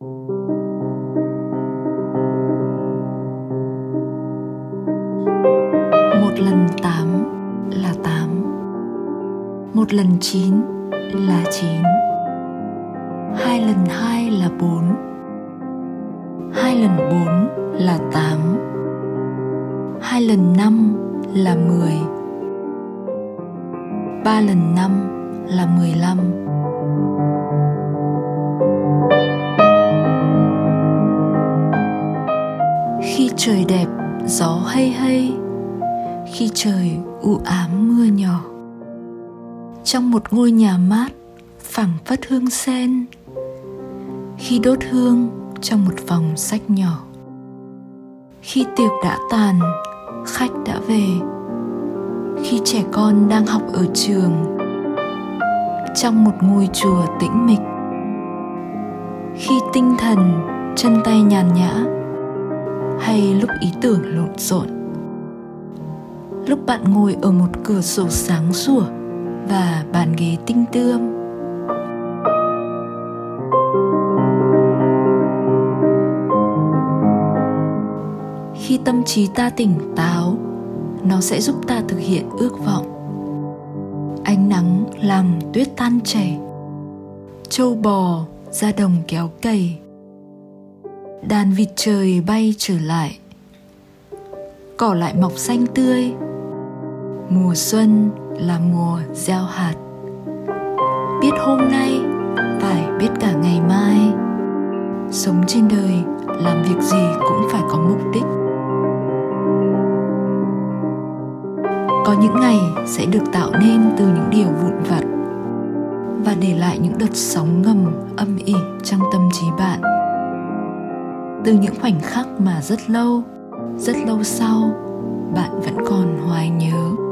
một lần tám là tám. Một lần chín là chín. Hai lần hai là bốn. Hai lần bốn là tám. Hai lần năm là mười. Ba lần năm là mười lăm. Trời đẹp, gió hay hay. Khi trời u ám mưa nhỏ, trong một ngôi nhà mát phẳng phất hương sen. Khi đốt hương trong một phòng sách nhỏ. Khi tiệc đã tàn, khách đã về. Khi trẻ con đang học ở trường, trong một ngôi chùa tĩnh mịch. Khi tinh thần, chân tay nhàn nhã hay lúc ý tưởng lộn xộn. Lúc bạn ngồi ở một cửa sổ sáng sủa và bàn ghế tinh tươm. Khi tâm trí ta tỉnh táo, nó sẽ giúp ta thực hiện ước vọng. Ánh nắng làm tuyết tan chảy, trâu bò ra đồng kéo cày đàn vịt trời bay trở lại. Cỏ lại mọc xanh tươi. Mùa xuân là mùa gieo hạt. Biết hôm nay, phải biết cả ngày mai. Sống trên đời, làm việc gì cũng phải có mục đích. Có những ngày sẽ được tạo nên từ những điều vụn vặt và để lại những đợt sóng ngầm âm ỉ trong tâm trí bạn từ những khoảnh khắc mà rất lâu rất lâu sau, bạn vẫn còn hoài nhớ.